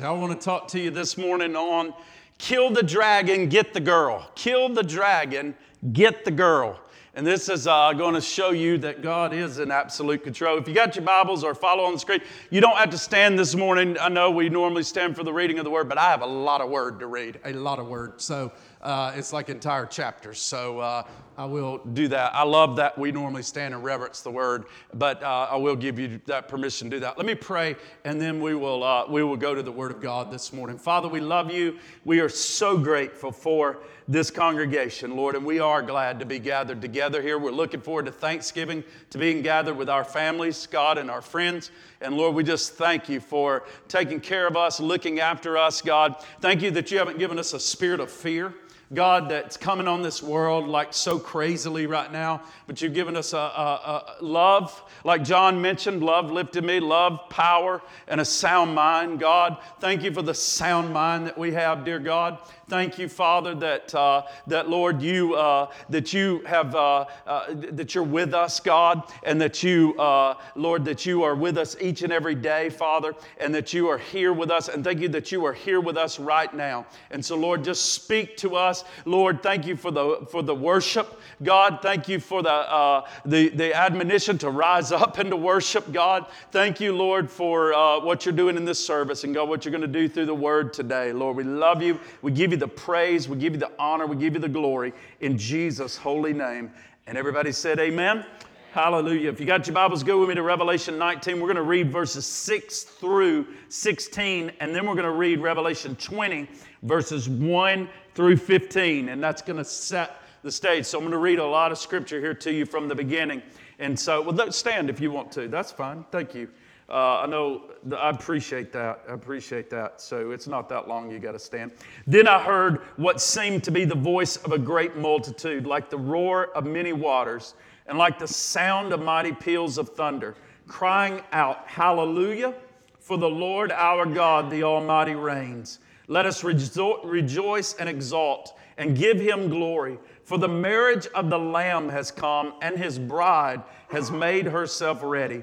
I want to talk to you this morning on kill the dragon, get the girl. Kill the dragon, get the girl. And this is uh, going to show you that God is in absolute control. If you got your Bibles or follow on the screen, you don't have to stand this morning. I know we normally stand for the reading of the word, but I have a lot of word to read, a lot of word. So uh, it's like entire chapters. So uh, I will do that. I love that we normally stand and reverence the word, but uh, I will give you that permission to do that. Let me pray, and then we will, uh, we will go to the word of God this morning. Father, we love you. We are so grateful for this congregation, Lord, and we are glad to be gathered together here. We're looking forward to Thanksgiving, to being gathered with our families, God, and our friends. And Lord, we just thank you for taking care of us, looking after us, God. Thank you that you haven't given us a spirit of fear. God, that's coming on this world like so crazily right now, but you've given us a, a, a, love, like John mentioned, love lifted me, love, power, and a sound mind. God, thank you for the sound mind that we have, dear God. Thank you, Father, that, uh, that Lord, you, uh, that you have, uh, uh that you're with us, God, and that you, uh, Lord, that you are with us each and every day, Father, and that you are here with us. And thank you that you are here with us right now. And so, Lord, just speak to us. Lord, thank you for the, for the worship. God, thank you for the, uh, the, the admonition to rise up and to worship, God. Thank you, Lord, for what you're doing in this service and God, what you're going to do through the word today. Lord, we love you. We give you the praise, we give you the honor, we give you the glory in Jesus' holy name. And everybody said, Amen. Hallelujah. If you got your Bibles, go with me to Revelation 19. We're going to read verses 6 through 16, and then we're going to read Revelation 20, verses 1 through 15, and that's going to set the stage. So I'm going to read a lot of scripture here to you from the beginning. And so, well, stand if you want to. That's fine. Thank you. Uh, I know, I appreciate that. I appreciate that. So it's not that long you got to stand. Then I heard what seemed to be the voice of a great multitude, like the roar of many waters, and like the sound of mighty peals of thunder, crying out, Hallelujah! For the Lord our God, the Almighty, reigns. Let us rejo- rejoice and exalt and give him glory. For the marriage of the Lamb has come, and his bride has made herself ready.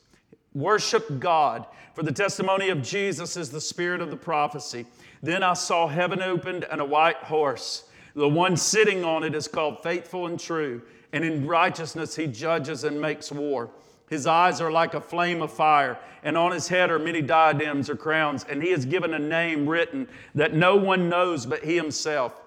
Worship God, for the testimony of Jesus is the spirit of the prophecy. Then I saw heaven opened and a white horse. The one sitting on it is called faithful and true, and in righteousness he judges and makes war. His eyes are like a flame of fire, and on his head are many diadems or crowns, and he has given a name written that no one knows but he himself.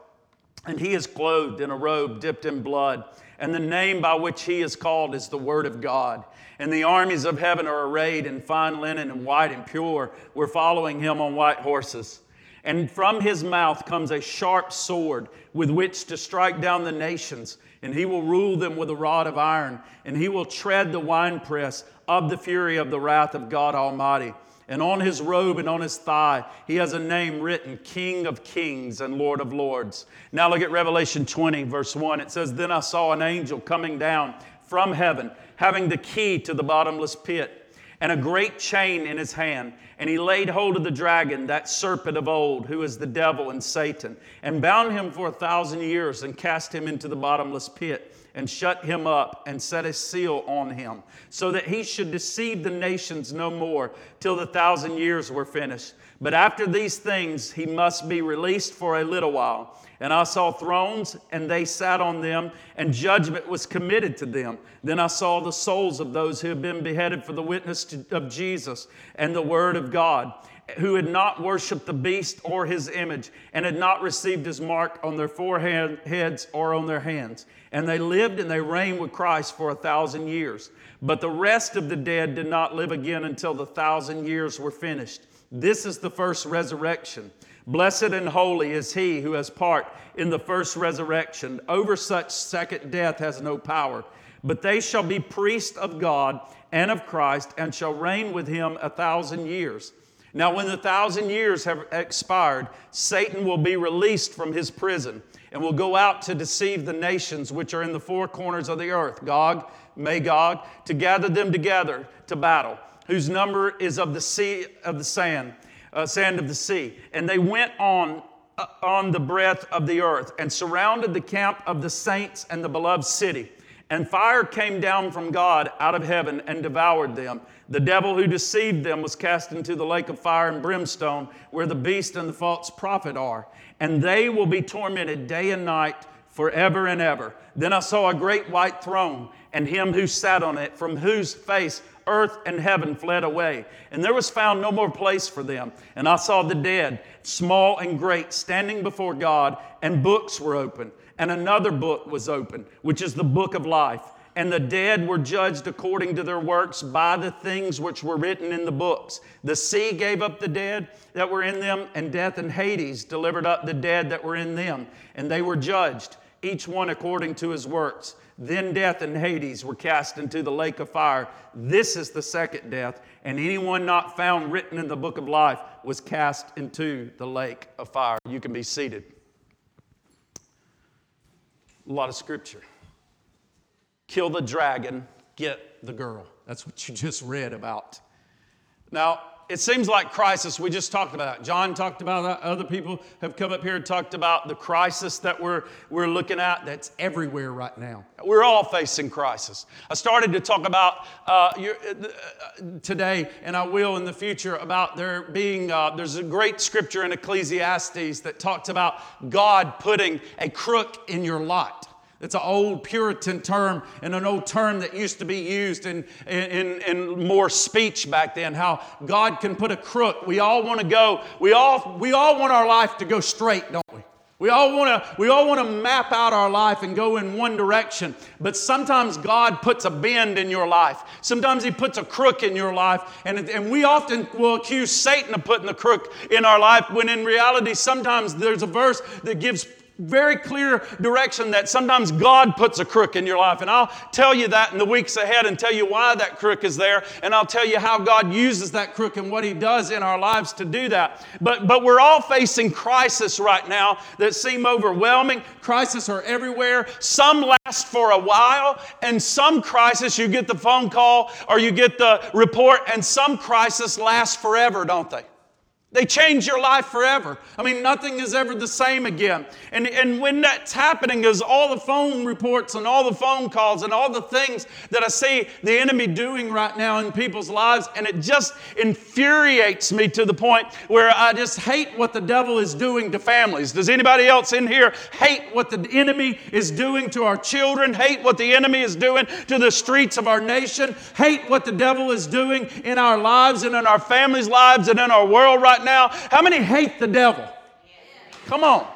And he is clothed in a robe dipped in blood, and the name by which he is called is the Word of God. And the armies of heaven are arrayed in fine linen and white and pure. We're following him on white horses. And from his mouth comes a sharp sword with which to strike down the nations. And he will rule them with a rod of iron. And he will tread the winepress of the fury of the wrath of God Almighty. And on his robe and on his thigh, he has a name written King of Kings and Lord of Lords. Now look at Revelation 20, verse 1. It says, Then I saw an angel coming down from heaven having the key to the bottomless pit and a great chain in his hand. And he laid hold of the dragon, that serpent of old, who is the devil and Satan, and bound him for a thousand years and cast him into the bottomless pit and shut him up and set a seal on him, so that he should deceive the nations no more till the thousand years were finished. But after these things, he must be released for a little while. And I saw thrones, and they sat on them, and judgment was committed to them. Then I saw the souls of those who had been beheaded for the witness to, of Jesus and the word of God, who had not worshiped the beast or his image, and had not received his mark on their foreheads or on their hands. And they lived and they reigned with Christ for a thousand years. But the rest of the dead did not live again until the thousand years were finished. This is the first resurrection. Blessed and holy is he who has part in the first resurrection. Over such second death has no power. But they shall be priests of God and of Christ and shall reign with him a thousand years. Now, when the thousand years have expired, Satan will be released from his prison and will go out to deceive the nations which are in the four corners of the earth, Gog, Magog, to gather them together to battle, whose number is of the sea of the sand, uh, sand of the sea. And they went on uh, on the breadth of the earth and surrounded the camp of the saints and the beloved city. And fire came down from God out of heaven and devoured them. The devil who deceived them was cast into the lake of fire and brimstone, where the beast and the false prophet are. And they will be tormented day and night forever and ever. Then I saw a great white throne and him who sat on it, from whose face earth and heaven fled away, and there was found no more place for them. And I saw the dead, small and great, standing before God, and books were opened. And another book was opened, which is the book of life. And the dead were judged according to their works by the things which were written in the books. The sea gave up the dead that were in them, and death and Hades delivered up the dead that were in them. And they were judged, each one according to his works. Then death and Hades were cast into the lake of fire. This is the second death, and anyone not found written in the book of life was cast into the lake of fire. You can be seated. A lot of scripture. Kill the dragon, get the girl. That's what you just read about. Now, it seems like crisis. We just talked about that. John talked about that. Other people have come up here and talked about the crisis that we're, we're looking at that's everywhere right now. We're all facing crisis. I started to talk about uh, your, uh, today, and I will in the future, about there being, uh, there's a great scripture in Ecclesiastes that talks about God putting a crook in your lot. It's an old Puritan term and an old term that used to be used in, in, in more speech back then. How God can put a crook. We all want to go, we all, we all want our life to go straight, don't we? We all want to we all want to map out our life and go in one direction. But sometimes God puts a bend in your life. Sometimes he puts a crook in your life and and we often will accuse Satan of putting the crook in our life when in reality sometimes there's a verse that gives very clear direction that sometimes God puts a crook in your life. And I'll tell you that in the weeks ahead and tell you why that crook is there. And I'll tell you how God uses that crook and what He does in our lives to do that. But, but we're all facing crisis right now that seem overwhelming. Crises are everywhere. Some last for a while, and some crisis you get the phone call or you get the report, and some crisis last forever, don't they? They change your life forever. I mean, nothing is ever the same again. And, and when that's happening, is all the phone reports and all the phone calls and all the things that I see the enemy doing right now in people's lives, and it just infuriates me to the point where I just hate what the devil is doing to families. Does anybody else in here hate what the enemy is doing to our children? Hate what the enemy is doing to the streets of our nation? Hate what the devil is doing in our lives and in our families' lives and in our world right now? How many hate the devil? Come on.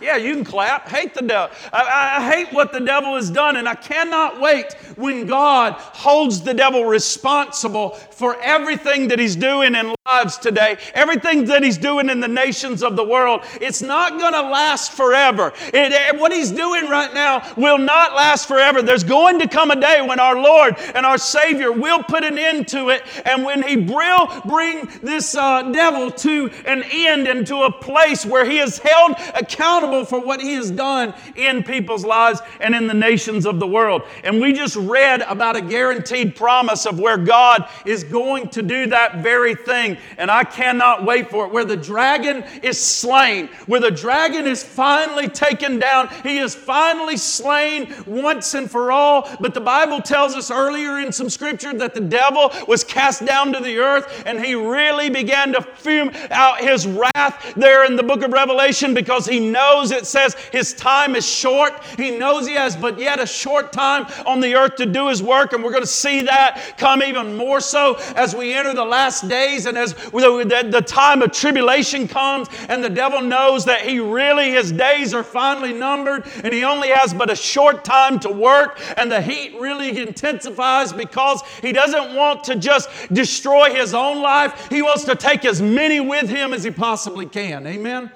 Yeah, you can clap. Hate the devil. I, I, hate what the devil has done, and I cannot wait when God holds the devil responsible for everything that he's doing in lives today, everything that he's doing in the nations of the world. It's not going to last forever. It, what he's doing right now will not last forever. There's going to come a day when our Lord and our Savior will put an end to it, and when he will bring this uh, devil to an end and to a place where he is held accountable accountable for what He has done in people's lives and in the nations of the world. And we just read about a guaranteed promise of where God is going to do that very thing. And I cannot wait for it. Where the dragon is slain, where the dragon is finally taken down. He is finally slain once and for all. But the Bible tells us earlier in some scripture that the devil was cast down to the earth and he really began to fume out his wrath there in the book of Revelation because he knows knows it says his time is short. He knows he has but yet a short time on the earth to do his work. And we're going to see that come even more so as we enter the last days and as the time of tribulation comes and the devil knows that he really, his days are finally numbered and he only has but a short time to work and the heat really intensifies because he doesn't want to just destroy his own life. He wants to take as many with him as he possibly can. Amen?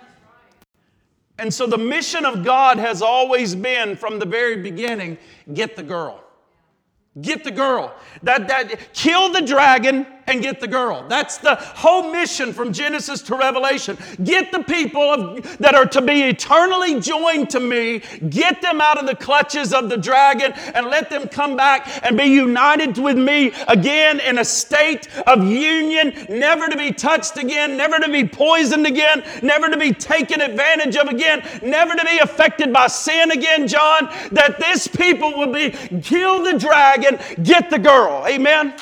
And so the mission of God has always been from the very beginning get the girl. Get the girl. That, that, kill the dragon and get the girl. That's the whole mission from Genesis to Revelation. Get the people of, that are to be eternally joined to me, get them out of the clutches of the dragon, and let them come back and be united with me again in a state of union, never to be touched again, never to be poisoned again, never to be taken advantage of again, never to be affected by sin again, John. That this people will be kill the dragon, get the girl. Amen?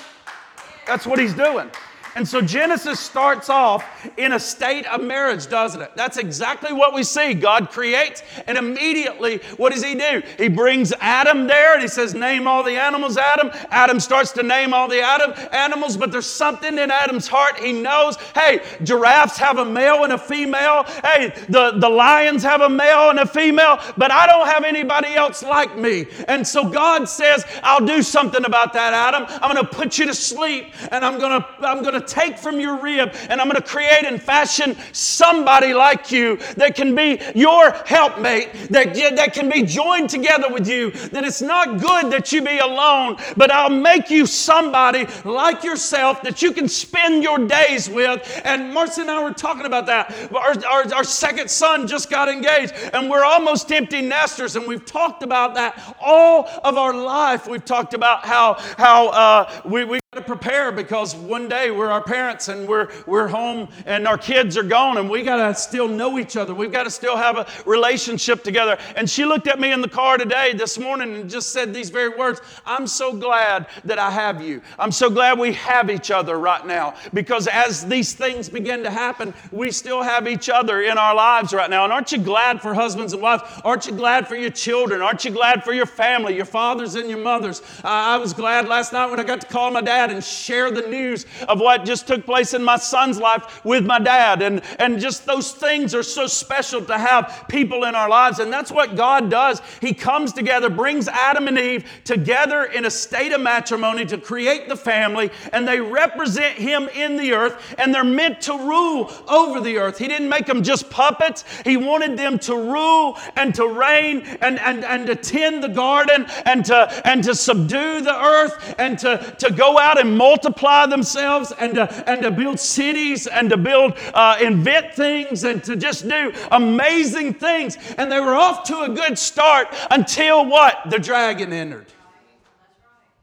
That's what he's doing. And so Genesis starts off in a state of marriage, doesn't it? That's exactly what we see. God creates, and immediately, what does He do? He brings Adam there and He says, Name all the animals, Adam. Adam starts to name all the Adam animals, but there's something in Adam's heart. He knows, hey, giraffes have a male and a female. Hey, the, the lions have a male and a female, but I don't have anybody else like me. And so God says, I'll do something about that, Adam. I'm going to put you to sleep, and I'm going to I'm going to take from your rib and I'm going to create and fashion somebody like you that can be your helpmate, that, that can be joined together with you. That it's not good that you be alone, but I'll make you somebody like yourself that you can spend your days with. And Marcy and I were talking about that. Our, our, our second son just got engaged, and we're almost empty nesters, and we've talked about that all of our life. We've talked about how, how uh, we, we to prepare because one day we're our parents and we're, we're home and our kids are gone and we got to still know each other. We've got to still have a relationship together. And she looked at me in the car today, this morning, and just said these very words I'm so glad that I have you. I'm so glad we have each other right now because as these things begin to happen, we still have each other in our lives right now. And aren't you glad for husbands and wives? Aren't you glad for your children? Aren't you glad for your family, your fathers and your mothers? Uh, I was glad last night when I got to call my dad dad and share the news of what just took place in my son's life with my dad. And, and just those things are so special to have people in our lives. And that's what God does. He comes together, brings Adam and Eve together in a state of matrimony to create the family, and they represent Him in the earth, and they're meant to rule over the earth. He didn't make them just puppets, He wanted them to rule and to reign and, and, and to tend the garden and to, and to subdue the earth and to, to go out out and multiply themselves and to, and to build cities and to build, uh, invent things and to just do amazing things. And they were off to a good start until what? The dragon entered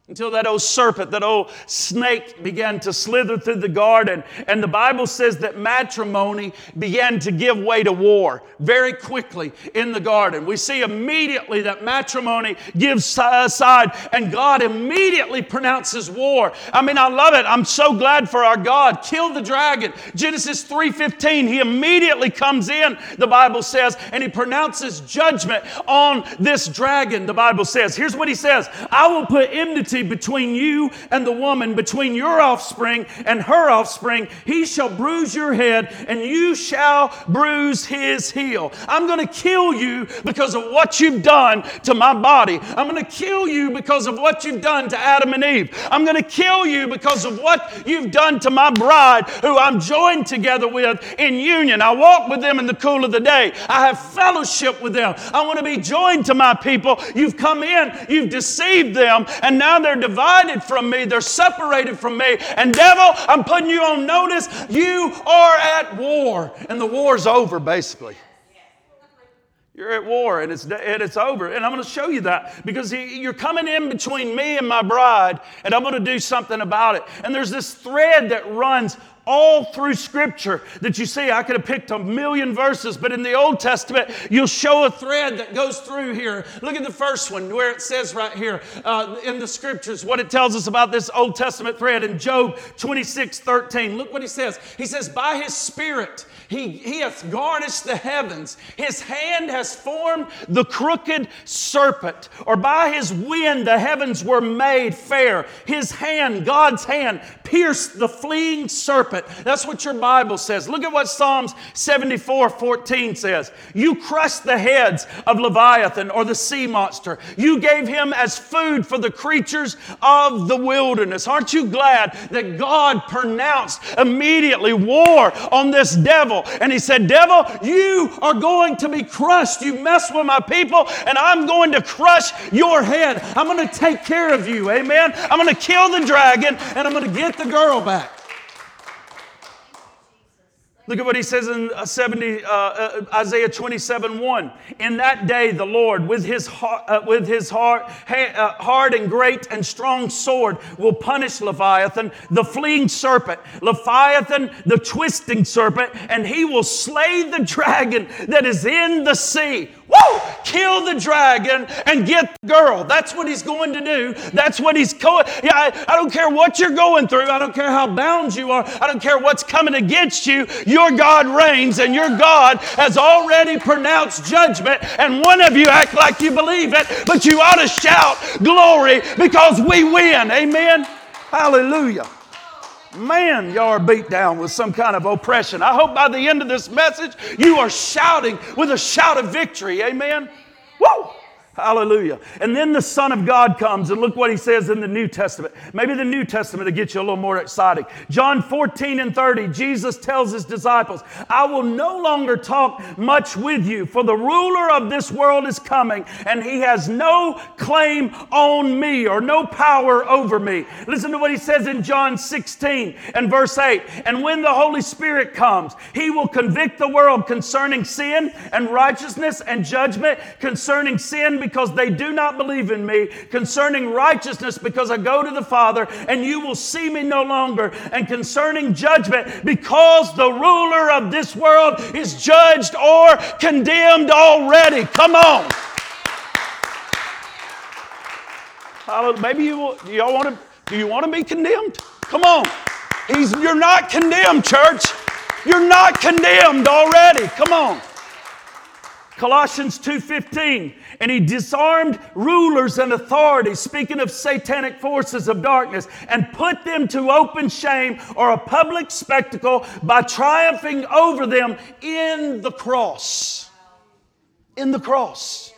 until that old serpent, that old snake began to slither through the garden. And the Bible says that matrimony began to give way to war very quickly in the garden. We see immediately that matrimony gives aside, uh, and God immediately pronounces war. I mean, I love it. I'm so glad for our God. Kill the dragon. Genesis 3:15, he immediately comes in, the Bible says, and he pronounces judgment on this dragon. The Bible says, here's what he says: I will put enmity enmity between you and the woman, between your offspring and her offspring. He shall bruise your head, and you shall bruise his heel. I'm going to kill you because of what you've done to my body. I'm going to kill you because of what you've done to Adam and Eve. I'm going to kill you because of what you've done to my bride, who I'm joined together with in union. I walk with them in the cool of the day. I have fellowship with them. I want to be joined to my people. You've come in, you've deceived them, and now they're divided from me, they're separated from me. And devil, I'm putting you on notice. You are at war. And the war's over, basically. You're at war and it's, and it's over. And I'm going to show you that because you're coming in between me and my bride, and I'm going to do something about it. And there's this thread that runs all through Scripture that you see. I could have picked a million verses, but in the Old Testament, you'll show a thread that goes through here. Look at the first one where it says right here uh, in the Scriptures what it tells us about this Old Testament thread in Job 26 13. Look what he says. He says, By his Spirit, he, he hath garnished the heavens. His hand has formed the crooked serpent. Or by his wind the heavens were made fair. His hand, God's hand, pierced the fleeing serpent. That's what your Bible says. Look at what Psalms 74 14 says. You crushed the heads of Leviathan or the sea monster. You gave him as food for the creatures of the wilderness. Aren't you glad that God pronounced immediately war on this devil? And he said, Devil, you are going to be crushed. You mess with my people, and I'm going to crush your head. I'm going to take care of you. Amen. I'm going to kill the dragon, and I'm going to get the girl back. Look at what he says in uh, 70, uh, uh, Isaiah 27 1. In that day, the Lord, with his, heart, uh, with his heart, ha- uh, hard and great and strong sword, will punish Leviathan, the fleeing serpent, Leviathan, the twisting serpent, and he will slay the dragon that is in the sea. Woo! Kill the dragon and get the girl. That's what he's going to do. That's what he's going. Yeah, I, I don't care what you're going through. I don't care how bound you are. I don't care what's coming against you. Your God reigns, and your God has already pronounced judgment. And one of you act like you believe it, but you ought to shout glory because we win. Amen. Hallelujah. Man, y'all are beat down with some kind of oppression. I hope by the end of this message, you are shouting with a shout of victory. Amen. Woo! Hallelujah. And then the Son of God comes, and look what he says in the New Testament. Maybe the New Testament to get you a little more exciting. John 14 and 30, Jesus tells his disciples, I will no longer talk much with you, for the ruler of this world is coming, and he has no claim on me or no power over me. Listen to what he says in John 16 and verse 8. And when the Holy Spirit comes, he will convict the world concerning sin and righteousness and judgment, concerning sin because they do not believe in me, concerning righteousness because I go to the Father and you will see me no longer, and concerning judgment because the ruler of this world is judged or condemned already. Come on. Maybe you y'all want to. Do you want to be condemned? Come on. He's, you're not condemned, church. You're not condemned already. Come on. Colossians 2:15 and he disarmed rulers and authorities speaking of satanic forces of darkness and put them to open shame or a public spectacle by triumphing over them in the cross. In the cross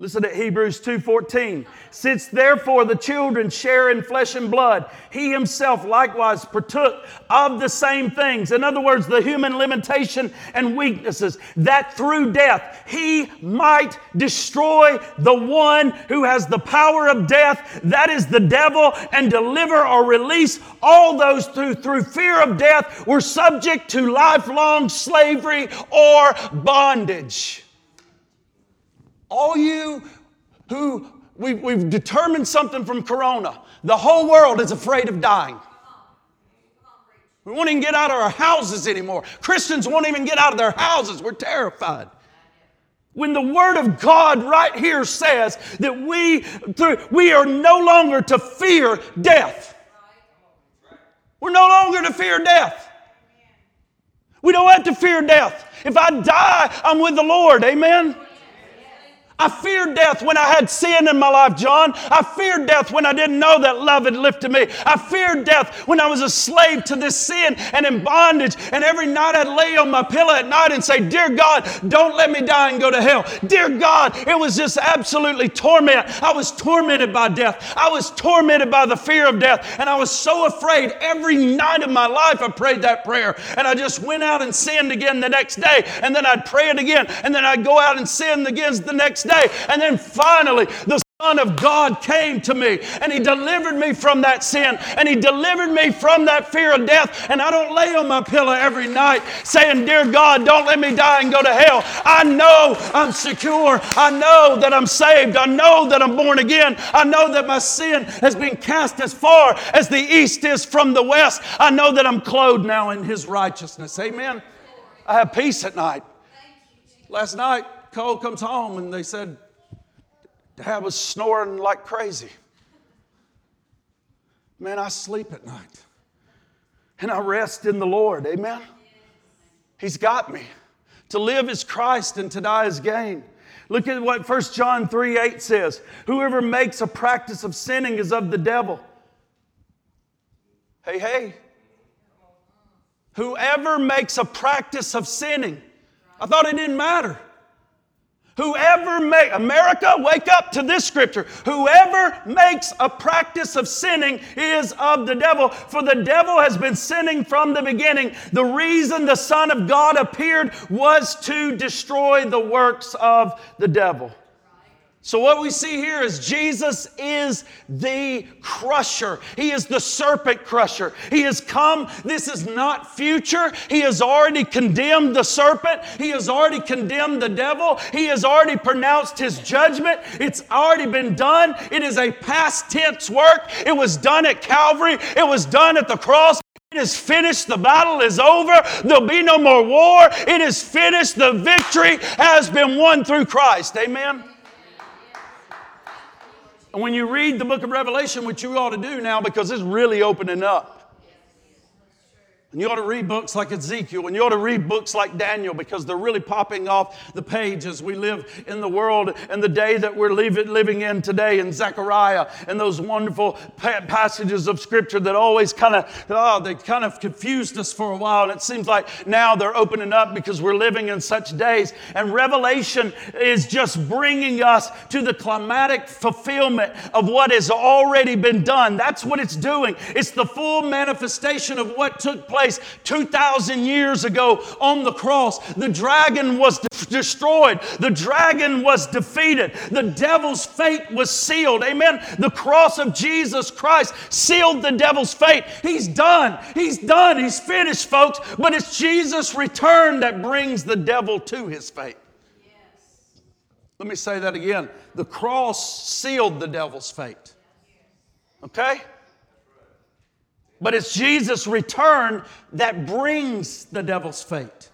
Listen to Hebrews 2:14. Since therefore the children share in flesh and blood, he himself likewise partook of the same things. In other words, the human limitation and weaknesses, that through death he might destroy the one who has the power of death, that is the devil, and deliver or release all those who through fear of death were subject to lifelong slavery or bondage. All you who we've, we've determined something from Corona, the whole world is afraid of dying. We won't even get out of our houses anymore. Christians won't even get out of their houses. We're terrified. When the Word of God right here says that we, we are no longer to fear death. We're no longer to fear death. We don't have to fear death. If I die, I'm with the Lord. Amen. I feared death when I had sin in my life, John. I feared death when I didn't know that love had lifted me. I feared death when I was a slave to this sin and in bondage. And every night I'd lay on my pillow at night and say, Dear God, don't let me die and go to hell. Dear God, it was just absolutely torment. I was tormented by death. I was tormented by the fear of death. And I was so afraid every night of my life I prayed that prayer. And I just went out and sinned again the next day. And then I'd pray it again. And then I'd go out and sin again the next day. And then finally, the Son of God came to me and He delivered me from that sin and He delivered me from that fear of death. And I don't lay on my pillow every night saying, Dear God, don't let me die and go to hell. I know I'm secure. I know that I'm saved. I know that I'm born again. I know that my sin has been cast as far as the east is from the west. I know that I'm clothed now in His righteousness. Amen. I have peace at night. Last night, Cole comes home and they said, Dad was snoring like crazy. Man, I sleep at night and I rest in the Lord. Amen. He's got me. To live is Christ and to die is gain. Look at what 1 John 3 8 says Whoever makes a practice of sinning is of the devil. Hey, hey. Whoever makes a practice of sinning, I thought it didn't matter. Whoever make America, wake up to this scripture. Whoever makes a practice of sinning is of the devil, for the devil has been sinning from the beginning. The reason the Son of God appeared was to destroy the works of the devil. So, what we see here is Jesus is the crusher. He is the serpent crusher. He has come. This is not future. He has already condemned the serpent. He has already condemned the devil. He has already pronounced his judgment. It's already been done. It is a past tense work. It was done at Calvary, it was done at the cross. It is finished. The battle is over. There'll be no more war. It is finished. The victory has been won through Christ. Amen. And when you read the book of Revelation, which you ought to do now because it's really opening up, and you ought to read books like Ezekiel, and you ought to read books like Daniel because they're really popping off the page as we live in the world and the day that we're living in today in Zechariah and those wonderful passages of Scripture that always kind of, oh, they kind of confused us for a while. And it seems like now they're opening up because we're living in such days. And Revelation is just bringing us to the climatic fulfillment of what has already been done. That's what it's doing. It's the full manifestation of what took place place 2,000 years ago on the cross. The dragon was de- destroyed, the dragon was defeated, the devil's fate was sealed. Amen. The cross of Jesus Christ sealed the devil's fate. He's done. He's done. He's finished, folks. But it's Jesus' return that brings the devil to his fate. Yes. Let me say that again. The cross sealed the devil's fate. Okay? But it's Jesus' return that brings the devil's fate.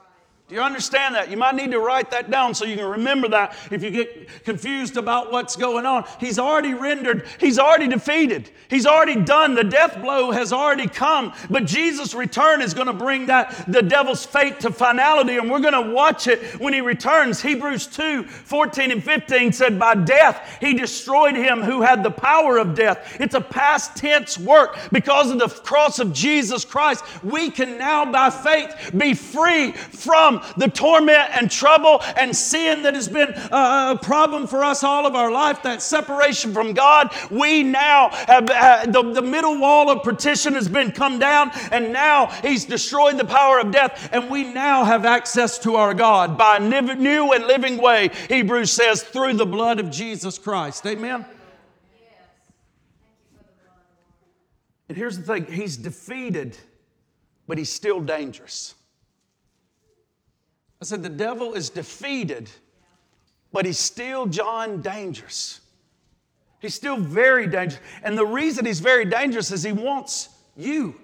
Do you understand that? You might need to write that down so you can remember that if you get confused about what's going on. He's already rendered, he's already defeated, he's already done. The death blow has already come. But Jesus' return is going to bring that the devil's fate to finality, and we're going to watch it when he returns. Hebrews 2 14 and 15 said, By death he destroyed him who had the power of death. It's a past tense work. Because of the cross of Jesus Christ, we can now by faith be free from from the torment and trouble and sin that has been a problem for us all of our life, that separation from God, we now have uh, the, the middle wall of partition has been come down, and now He's destroyed the power of death, and we now have access to our God by a new and living way, Hebrews says, through the blood of Jesus Christ. Amen. And here's the thing He's defeated, but He's still dangerous. I said, the devil is defeated, but he's still, John, dangerous. He's still very dangerous. And the reason he's very dangerous is he wants you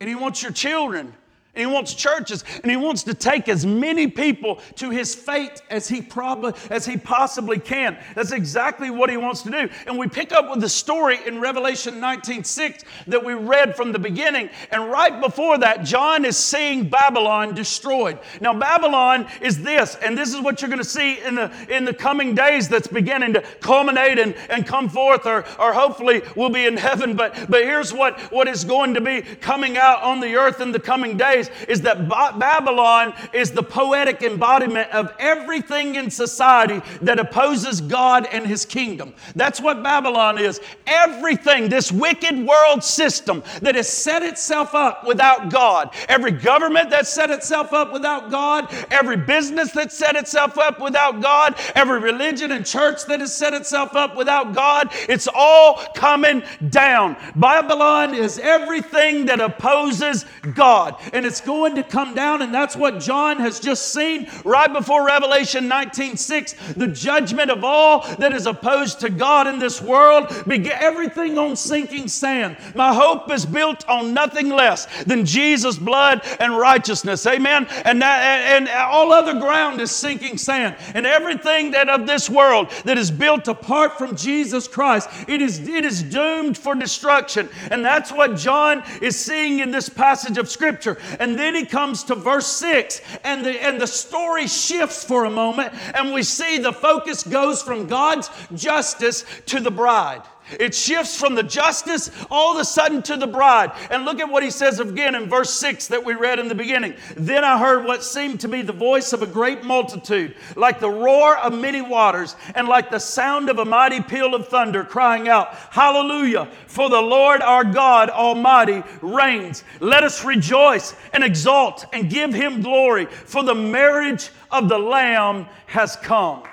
and he wants your children and he wants churches and he wants to take as many people to his fate as he probably as he possibly can. That's exactly what he wants to do. And we pick up with the story in revelation 19:6 that we read from the beginning. And right before that john is seeing babylon destroyed. Now babylon is this and this is what you're going to see in the in the coming days that's beginning to culminate and, and come forth or, or hopefully we'll be in heaven. But but here's what what is going to be coming out on the earth in the coming days is that Babylon is the poetic embodiment of everything in society that opposes God and his kingdom. That's what Babylon is. Everything, this wicked world system that has set itself up without God, every government that set itself up without God, every business that set itself up without God, every religion and church that has set itself up without God, it's all coming down. Babylon is everything that opposes God. And it's it's going to come down, and that's what John has just seen right before Revelation 19:6. The judgment of all that is opposed to God in this world, everything on sinking sand. My hope is built on nothing less than Jesus' blood and righteousness. Amen. And that, and all other ground is sinking sand. And everything that of this world that is built apart from Jesus Christ, it is it is doomed for destruction. And that's what John is seeing in this passage of Scripture. And then he comes to verse 6, and the, and the story shifts for a moment, and we see the focus goes from God's justice to the bride. It shifts from the justice all of a sudden to the bride. And look at what he says again in verse 6 that we read in the beginning. Then I heard what seemed to be the voice of a great multitude, like the roar of many waters, and like the sound of a mighty peal of thunder, crying out, Hallelujah! For the Lord our God Almighty reigns. Let us rejoice and exult and give him glory, for the marriage of the Lamb has come.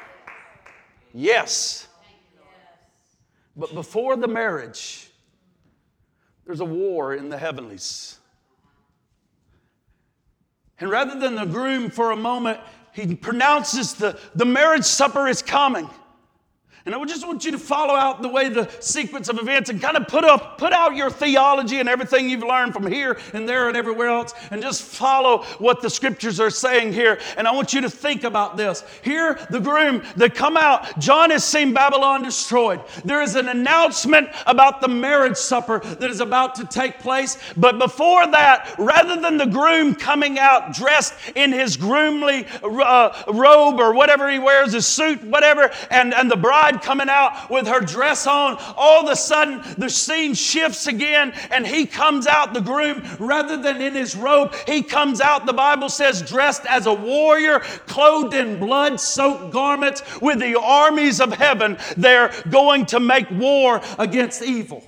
Yes. But before the marriage, there's a war in the heavenlies. And rather than the groom for a moment, he pronounces the, the marriage supper is coming. And I just want you to follow out the way the sequence of events and kind of put up, put out your theology and everything you've learned from here and there and everywhere else, and just follow what the scriptures are saying here. And I want you to think about this. Here, the groom, they come out. John has seen Babylon destroyed. There is an announcement about the marriage supper that is about to take place. But before that, rather than the groom coming out dressed in his groomly uh, robe or whatever he wears, his suit, whatever, and, and the bride bride coming out with her dress on. All of a sudden, the scene shifts again, and he comes out, the groom, rather than in his robe, he comes out, the Bible says, dressed as a warrior, clothed in blood soaked garments, with the armies of heaven. They're going to make war against evil.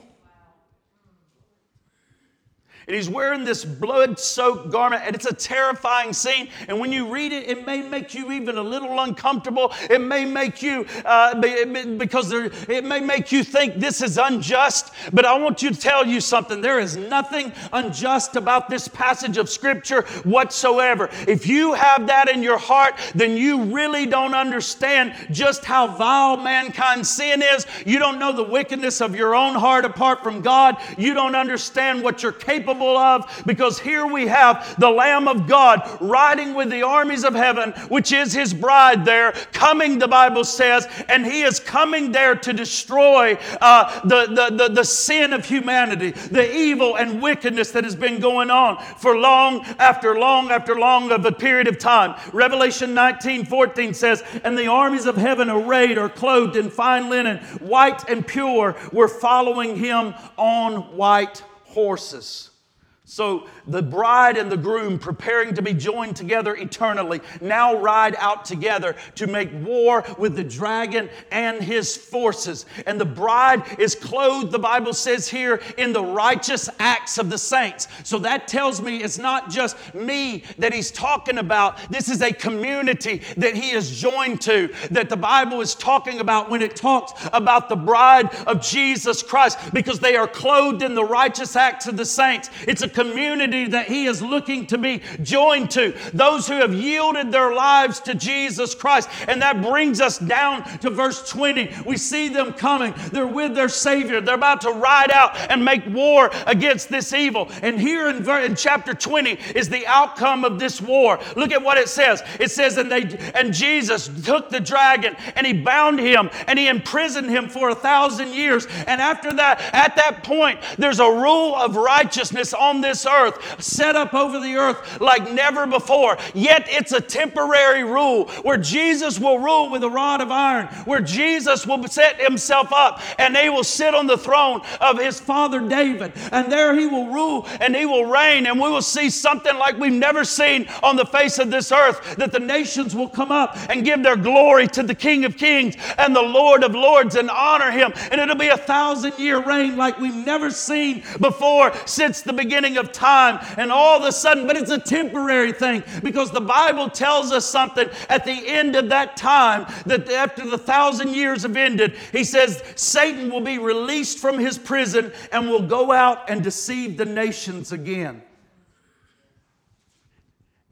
And he's wearing this blood soaked garment, and it's a terrifying scene. And when you read it, it may make you even a little uncomfortable. It may make you, uh, because there, it may make you think this is unjust. But I want you to tell you something there is nothing unjust about this passage of Scripture whatsoever. If you have that in your heart, then you really don't understand just how vile mankind's sin is. You don't know the wickedness of your own heart apart from God. You don't understand what you're capable capable of because here we have the Lamb of God riding with the armies of heaven, which is his bride there, coming, the Bible says, and he is coming there to destroy uh, the, the, the, the sin of humanity, the evil and wickedness that has been going on for long after long after long of a period of time. Revelation 19 14 says, And the armies of heaven arrayed or clothed in fine linen, white and pure, were following him on white horses. So the bride and the groom, preparing to be joined together eternally, now ride out together to make war with the dragon and his forces. And the bride is clothed, the Bible says here, in the righteous acts of the saints. So that tells me it's not just me that he's talking about. This is a community that he is joined to, that the Bible is talking about when it talks about the bride of Jesus Christ, because they are clothed in the righteous acts of the saints. It's a community that He is looking to be joined to. Those who have yielded their lives to Jesus Christ. And that brings us down to verse 20. We see them coming. They're with their Savior. They're about to ride out and make war against this evil. And here in, in chapter 20 is the outcome of this war. Look at what it says. It says, and they and Jesus took the dragon and he bound him and he imprisoned him for a thousand years. And after that, at that point, there's a rule of righteousness on this earth, set up over the earth like never before. Yet it's a temporary rule where Jesus will rule with a rod of iron, where Jesus will set himself up and they will sit on the throne of his father David. And there he will rule and he will reign. And we will see something like we've never seen on the face of this earth that the nations will come up and give their glory to the King of Kings and the Lord of Lords and honor him. And it'll be a thousand year reign like we've never seen before since the beginning of time and all of a sudden, but it's a temporary thing because the Bible tells us something at the end of that time that after the thousand years have ended, he says Satan will be released from his prison and will go out and deceive the nations again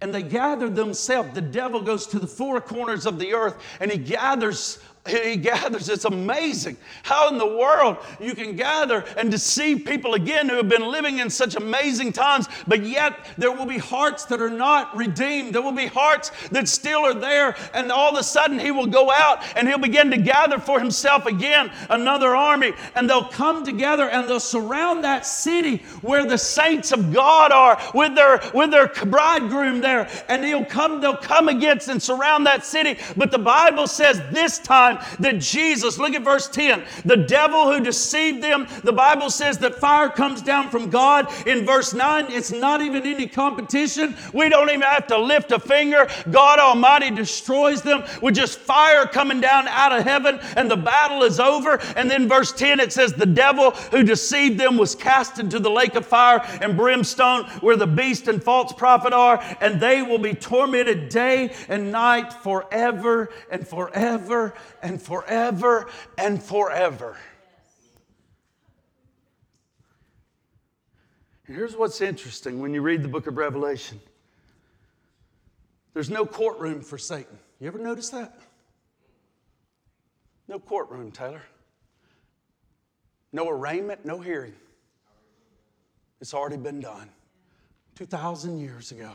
and they gather themselves. The devil goes to the four corners of the earth and he gathers he gathers. It's amazing how in the world you can gather and deceive people again who have been living in such amazing times, but yet there will be hearts that are not redeemed. There will be hearts that still are there, and all of a sudden he will go out and he'll begin to gather for himself again another army, and they'll come together and they'll surround that city where the saints of God are with their with their bridegroom there, and he'll come, they'll come against and surround that city. But the Bible says this time that Jesus, look at verse 10, the devil who deceived them, the Bible says that fire comes down from God. In verse 9, it's not even any competition. We don't even have to lift a finger. God Almighty destroys them with just fire coming down out of heaven, and the battle is over. And then verse 10, it says, The devil who deceived them was cast into the lake of fire and brimstone where the beast and false prophet are, and they will be tormented day and night forever and forever and forever and forever. And here's what's interesting when you read the book of Revelation there's no courtroom for Satan. You ever notice that? No courtroom, Taylor. No arraignment, no hearing. It's already been done 2,000 years ago.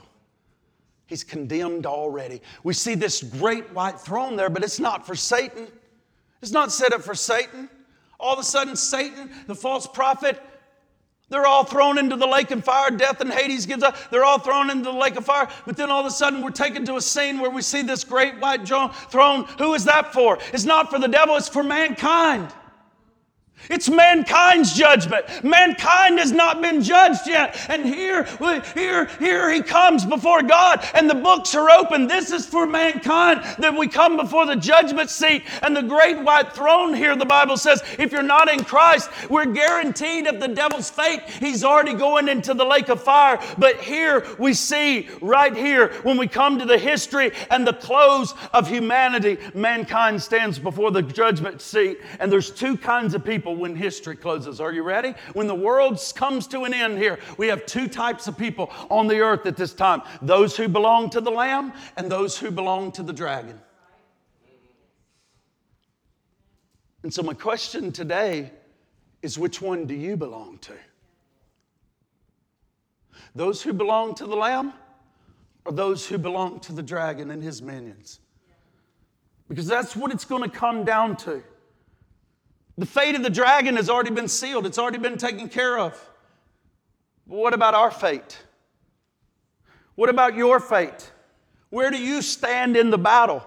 He's condemned already. We see this great white throne there, but it's not for Satan. It's not set up for Satan. All of a sudden, Satan, the false prophet, they're all thrown into the lake of fire. Death and Hades gives up. They're all thrown into the lake of fire. But then all of a sudden, we're taken to a scene where we see this great white throne. Who is that for? It's not for the devil, it's for mankind. It's mankind's judgment. Mankind has not been judged yet. And here, here, here he comes before God, and the books are open. This is for mankind that we come before the judgment seat and the great white throne here. The Bible says, if you're not in Christ, we're guaranteed of the devil's fate. He's already going into the lake of fire. But here we see, right here, when we come to the history and the close of humanity, mankind stands before the judgment seat, and there's two kinds of people when history closes. Are you ready? When the world comes to an end here, we have two types of people on the earth at this time those who belong to the Lamb and those who belong to the dragon. And so, my question today is which one do you belong to? Those who belong to the Lamb or those who belong to the dragon and his minions? Because that's what it's going to come down to. The fate of the dragon has already been sealed, it's already been taken care of. But what about our fate? What about your fate? Where do you stand in the battle?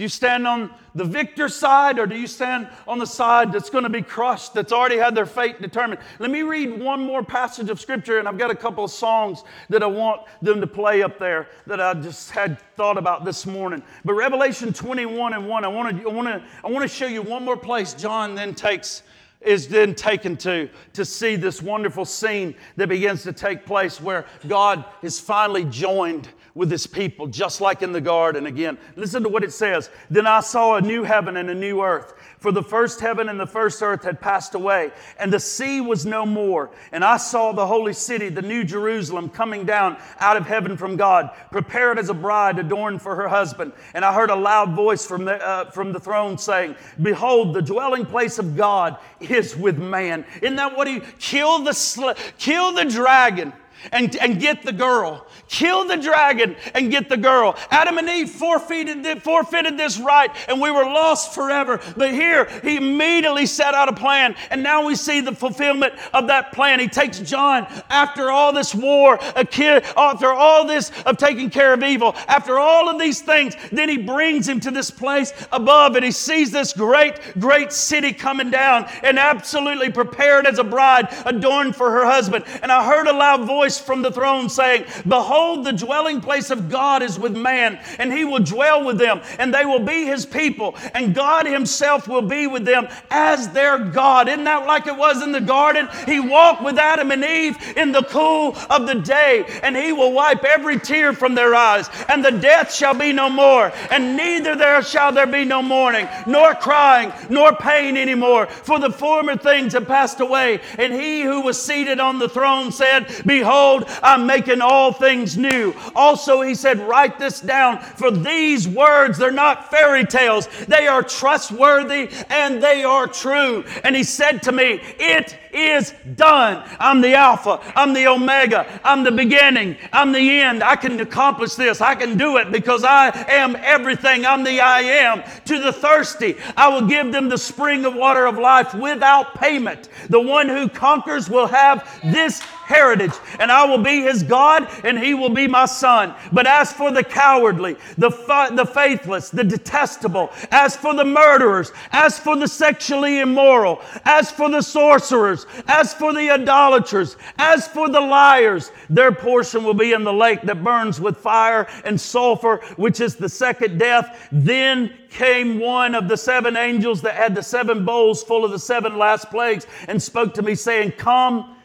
Do you stand on the victor's side or do you stand on the side that's going to be crushed, that's already had their fate determined? Let me read one more passage of scripture, and I've got a couple of songs that I want them to play up there that I just had thought about this morning. But Revelation 21 and 1, I want to, I want to, I want to show you one more place John then takes is then taken to to see this wonderful scene that begins to take place where God is finally joined with his people, just like in the garden again. Listen to what it says. Then I saw a new heaven and a new earth. For the first heaven and the first earth had passed away, and the sea was no more. And I saw the holy city, the new Jerusalem, coming down out of heaven from God, prepared as a bride adorned for her husband. And I heard a loud voice from the, uh, from the throne saying, Behold, the dwelling place of God is with man. Isn't that what he kill the sl- kill the dragon? And, and get the girl. Kill the dragon and get the girl. Adam and Eve forfeited, forfeited this right and we were lost forever. But here, he immediately set out a plan and now we see the fulfillment of that plan. He takes John after all this war, a kid, after all this of taking care of evil, after all of these things, then he brings him to this place above and he sees this great, great city coming down and absolutely prepared as a bride, adorned for her husband. And I heard a loud voice voice from the throne saying, Behold, the dwelling place of God is with man, and he will dwell with them, and they will be his people, and God himself will be with them as their God. Isn't that like it was in the garden? He walked with Adam and Eve in the cool of the day, and he will wipe every tear from their eyes, and the death shall be no more, and neither there shall there be no mourning, nor crying, nor pain anymore, for the former things have passed away. And he who was seated on the throne said, Behold, Behold, I'm making all things new. Also, he said, Write this down, for these words, they're not fairy tales. They are trustworthy and they are true. And he said to me, It is done. I'm the Alpha, I'm the Omega, I'm the beginning, I'm the end. I can accomplish this. I can do it because I am everything. I'm the I am. To the thirsty, I will give them the spring of water of life without payment. The one who conquers will have this heritage, and I will be his God, and he will be my son. But as for the cowardly, the, the faithless, the detestable, as for the murderers, as for the sexually immoral, as for the sorcerers, as for the idolaters, as for the liars, their portion will be in the lake that burns with fire and sulfur, which is the second death. Then came one of the seven angels that had the seven bowls full of the seven last plagues and spoke to me, saying, Come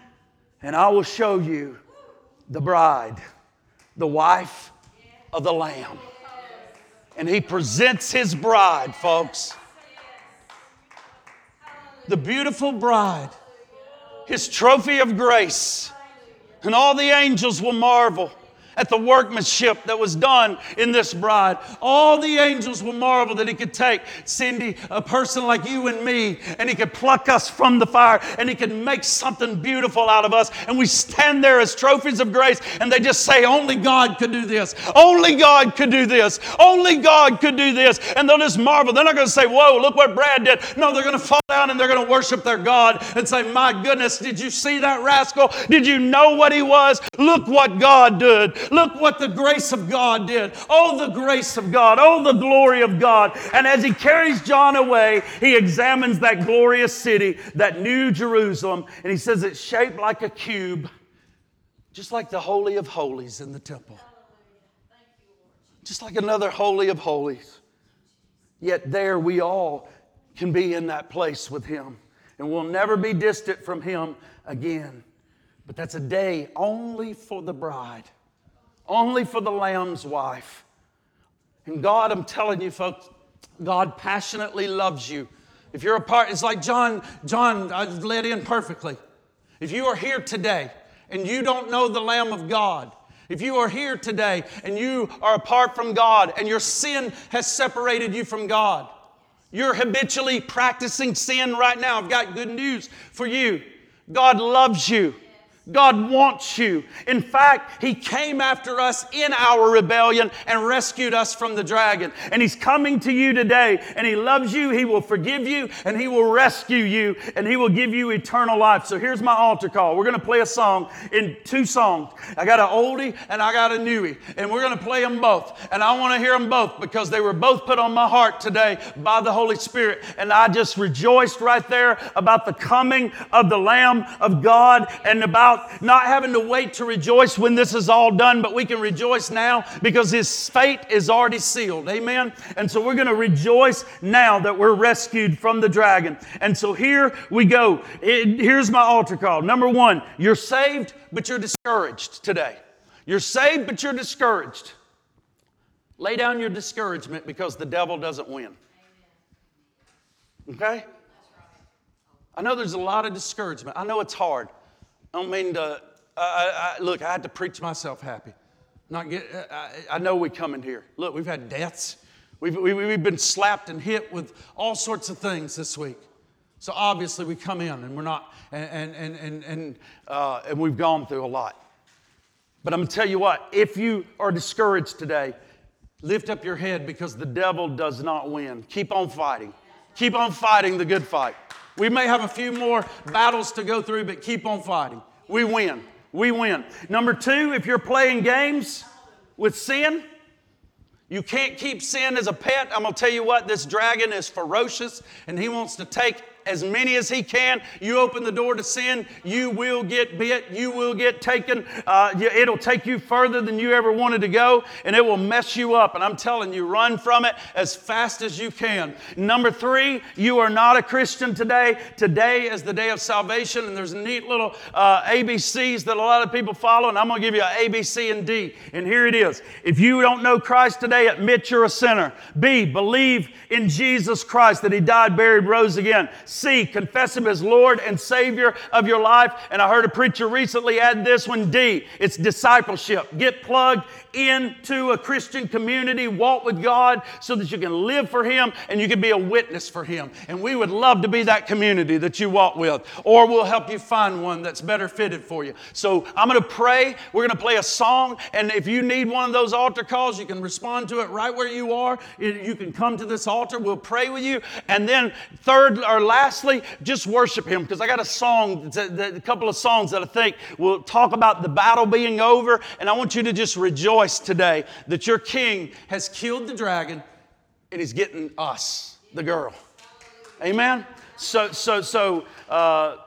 and I will show you the bride, the wife of the Lamb. And he presents his bride, folks. The beautiful bride, his trophy of grace, and all the angels will marvel at the workmanship that was done in this bride. All the angels will marvel that He could take Cindy, a person like you and me, and He could pluck us from the fire and He could make something beautiful out of us. And we stand there as trophies of grace and they just say, Only God could do this. Only God could do this. Only God could do this. And they'll just marvel. They're not going to say, Whoa, look what Brad did. No, they're going to fall down and they're going to worship their God and say, My goodness, did you see that rascal? Did you know what he was? Look what God did. Look what the grace of God did. Oh, the grace of God. Oh, the glory of God. And as he carries John away, he examines that glorious city, that new Jerusalem, and he says it's shaped like a cube, just like the Holy of Holies in the temple. Just like another Holy of Holies. Yet there we all can be in that place with him, and we'll never be distant from him again. But that's a day only for the bride only for the lamb's wife. And God, I'm telling you, folks, God passionately loves you. If you're a part, it's like John, John uh, I led in perfectly. If you are here today and you don't know the Lamb of God, if you are here today and you are apart from God and your sin has separated you from God, you're habitually practicing sin right now. I've got good news for you. God loves you. God wants you. In fact, He came after us in our rebellion and rescued us from the dragon. And He's coming to you today, and He loves you. He will forgive you, and He will rescue you, and He will give you eternal life. So here's my altar call. We're going to play a song in two songs. I got an oldie and I got a newie, and we're going to play them both. And I want to hear them both because they were both put on my heart today by the Holy Spirit. And I just rejoiced right there about the coming of the Lamb of God and about about not having to wait to rejoice when this is all done, but we can rejoice now because his fate is already sealed. Amen. And so we're going to rejoice now that we're rescued from the dragon. And so here we go. It, here's my altar call. Number one, you're saved, but you're discouraged today. You're saved, but you're discouraged. Lay down your discouragement because the devil doesn't win. Okay? I know there's a lot of discouragement. I know it's hard. I don't mean to, I, I, look, I had to preach myself happy. Not get, I, I know we come in here. Look, we've had deaths. We've, we, have been slapped and hit with all sorts of things this week. So obviously we come in and we're not, and, and, and, and, uh, and we've gone through a lot. But I'm going to tell you what, if you are discouraged today, lift up your head because the devil does not win. Keep on fighting. Keep on fighting the good fight. We may have a few more battles to go through, but keep on fighting. We win. We win. Number two, if you're playing games with sin, you can't keep sin as a pet. I'm going to tell you what, this dragon is ferocious and he wants to take as many as he can. You open the door to sin, you will get bit, you will get taken. Uh, it'll take you further than you ever wanted to go, and it will mess you up. And I'm telling you, run from it as fast as you can. Number three, you are not a Christian today. Today is the day of salvation, and there's neat little uh, ABCs that a lot of people follow, and I'm going to give you an A, B, C, and D. And here it is. If you don't know Christ today, admit you're a sinner. B, believe in Jesus Christ that He died, buried, rose again. C, confess Him as Lord and Savior of your life. And I heard a preacher recently add this one D, it's discipleship. Get plugged into a Christian community, walk with God so that you can live for Him and you can be a witness for Him. And we would love to be that community that you walk with, or we'll help you find one that's better fitted for you. So I'm going to pray. We're going to play a song. And if you need one of those altar calls, you can respond to it right where you are. You can come to this altar. We'll pray with you. And then, third or lastly, just worship Him because I got a song, a couple of songs that I think will talk about the battle being over. And I want you to just rejoice today that your king has killed the dragon and he's getting us, the girl. Amen? So, so, so, uh,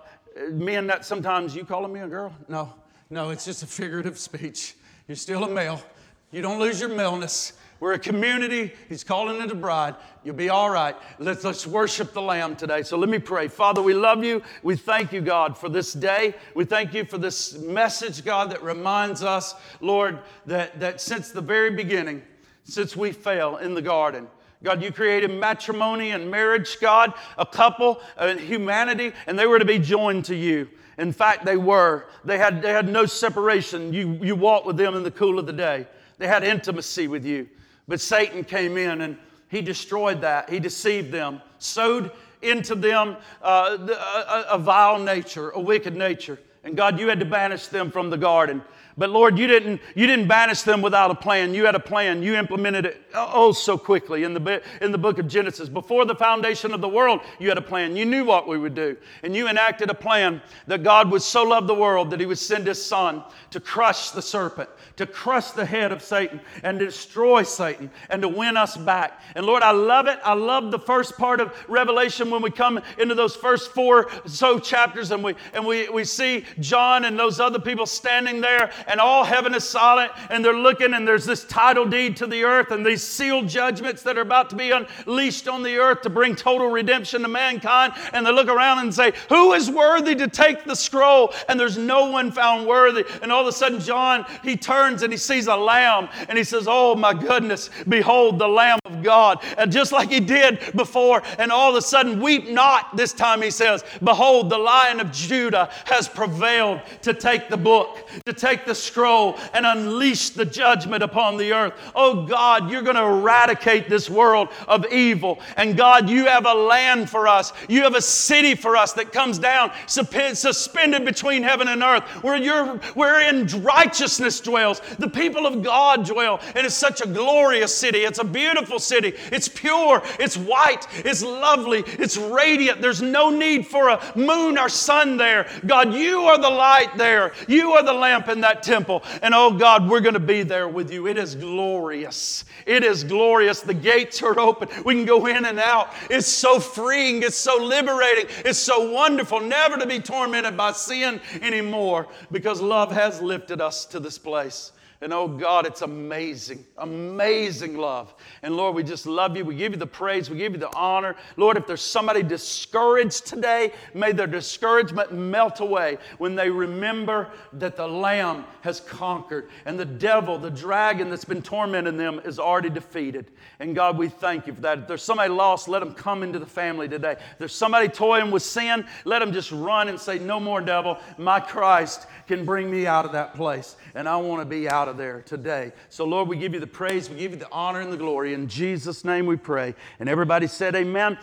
men that sometimes you calling me a girl? No, no, it's just a figurative speech. You're still a male. You don't lose your maleness. We're a community. He's calling it a bride. You'll be all right. Let's, let's worship the Lamb today. So let me pray. Father, we love you. We thank you, God, for this day. We thank you for this message, God, that reminds us, Lord, that, that since the very beginning, since we fell in the garden, God, you created matrimony and marriage, God, a couple, and humanity, and they were to be joined to you. In fact, they were. They had, they had no separation. You, you walked with them in the cool of the day, they had intimacy with you. But Satan came in and he destroyed that. He deceived them, sowed into them uh, a, a vile nature, a wicked nature. And God, you had to banish them from the garden. But Lord, you didn't, you didn't banish them without a plan. You had a plan. You implemented it oh, oh so quickly in the, in the book of Genesis. Before the foundation of the world, you had a plan. You knew what we would do. And you enacted a plan that God would so love the world that he would send his son to crush the serpent, to crush the head of Satan and destroy Satan and to win us back. And Lord, I love it. I love the first part of Revelation when we come into those first four so chapters and we, and we, we see John and those other people standing there and all heaven is silent and they're looking and there's this title deed to the earth and these sealed judgments that are about to be unleashed on the earth to bring total redemption to mankind. And they look around and say, Who is worthy to take the scroll? And there's no one found worthy. And all of a sudden, John, he turns and he sees a lamb and he says, Oh my goodness, behold the Lamb of God. And just like he did before, and all of a sudden, weep not. This time he says, Behold, the lion of Judah has prevailed to take the book, to take the scroll and unleash the judgment upon the earth. Oh God, you're going to eradicate this world of evil. And God, you have a land for us. You have a city for us that comes down suspended between heaven and earth where you're, wherein righteousness dwells. The people of God dwell. And it's such a glorious city. It's a beautiful city. It's pure. It's white. It's lovely. It's radiant. There's no need for a moon or sun there. God, you are the light there. You are the lamp in that temple. And oh God, we're going to be there with you. It is glorious. It is glorious. The gates are open. We can go in and out. It's so freeing. It's so liberating. It's so wonderful never to be tormented by sin anymore because love has lifted us to this place. And oh God, it's amazing, amazing love. And Lord, we just love you. We give you the praise. We give you the honor. Lord, if there's somebody discouraged today, may their discouragement melt away when they remember that the Lamb has conquered and the devil, the dragon that's been tormenting them, is already defeated. And God, we thank you for that. If there's somebody lost, let them come into the family today. If there's somebody toying with sin, let them just run and say, No more, devil. My Christ can bring me out of that place. And I want to be out of there today. So, Lord, we give you the praise, we give you the honor and the glory. In Jesus' name we pray. And everybody said, Amen.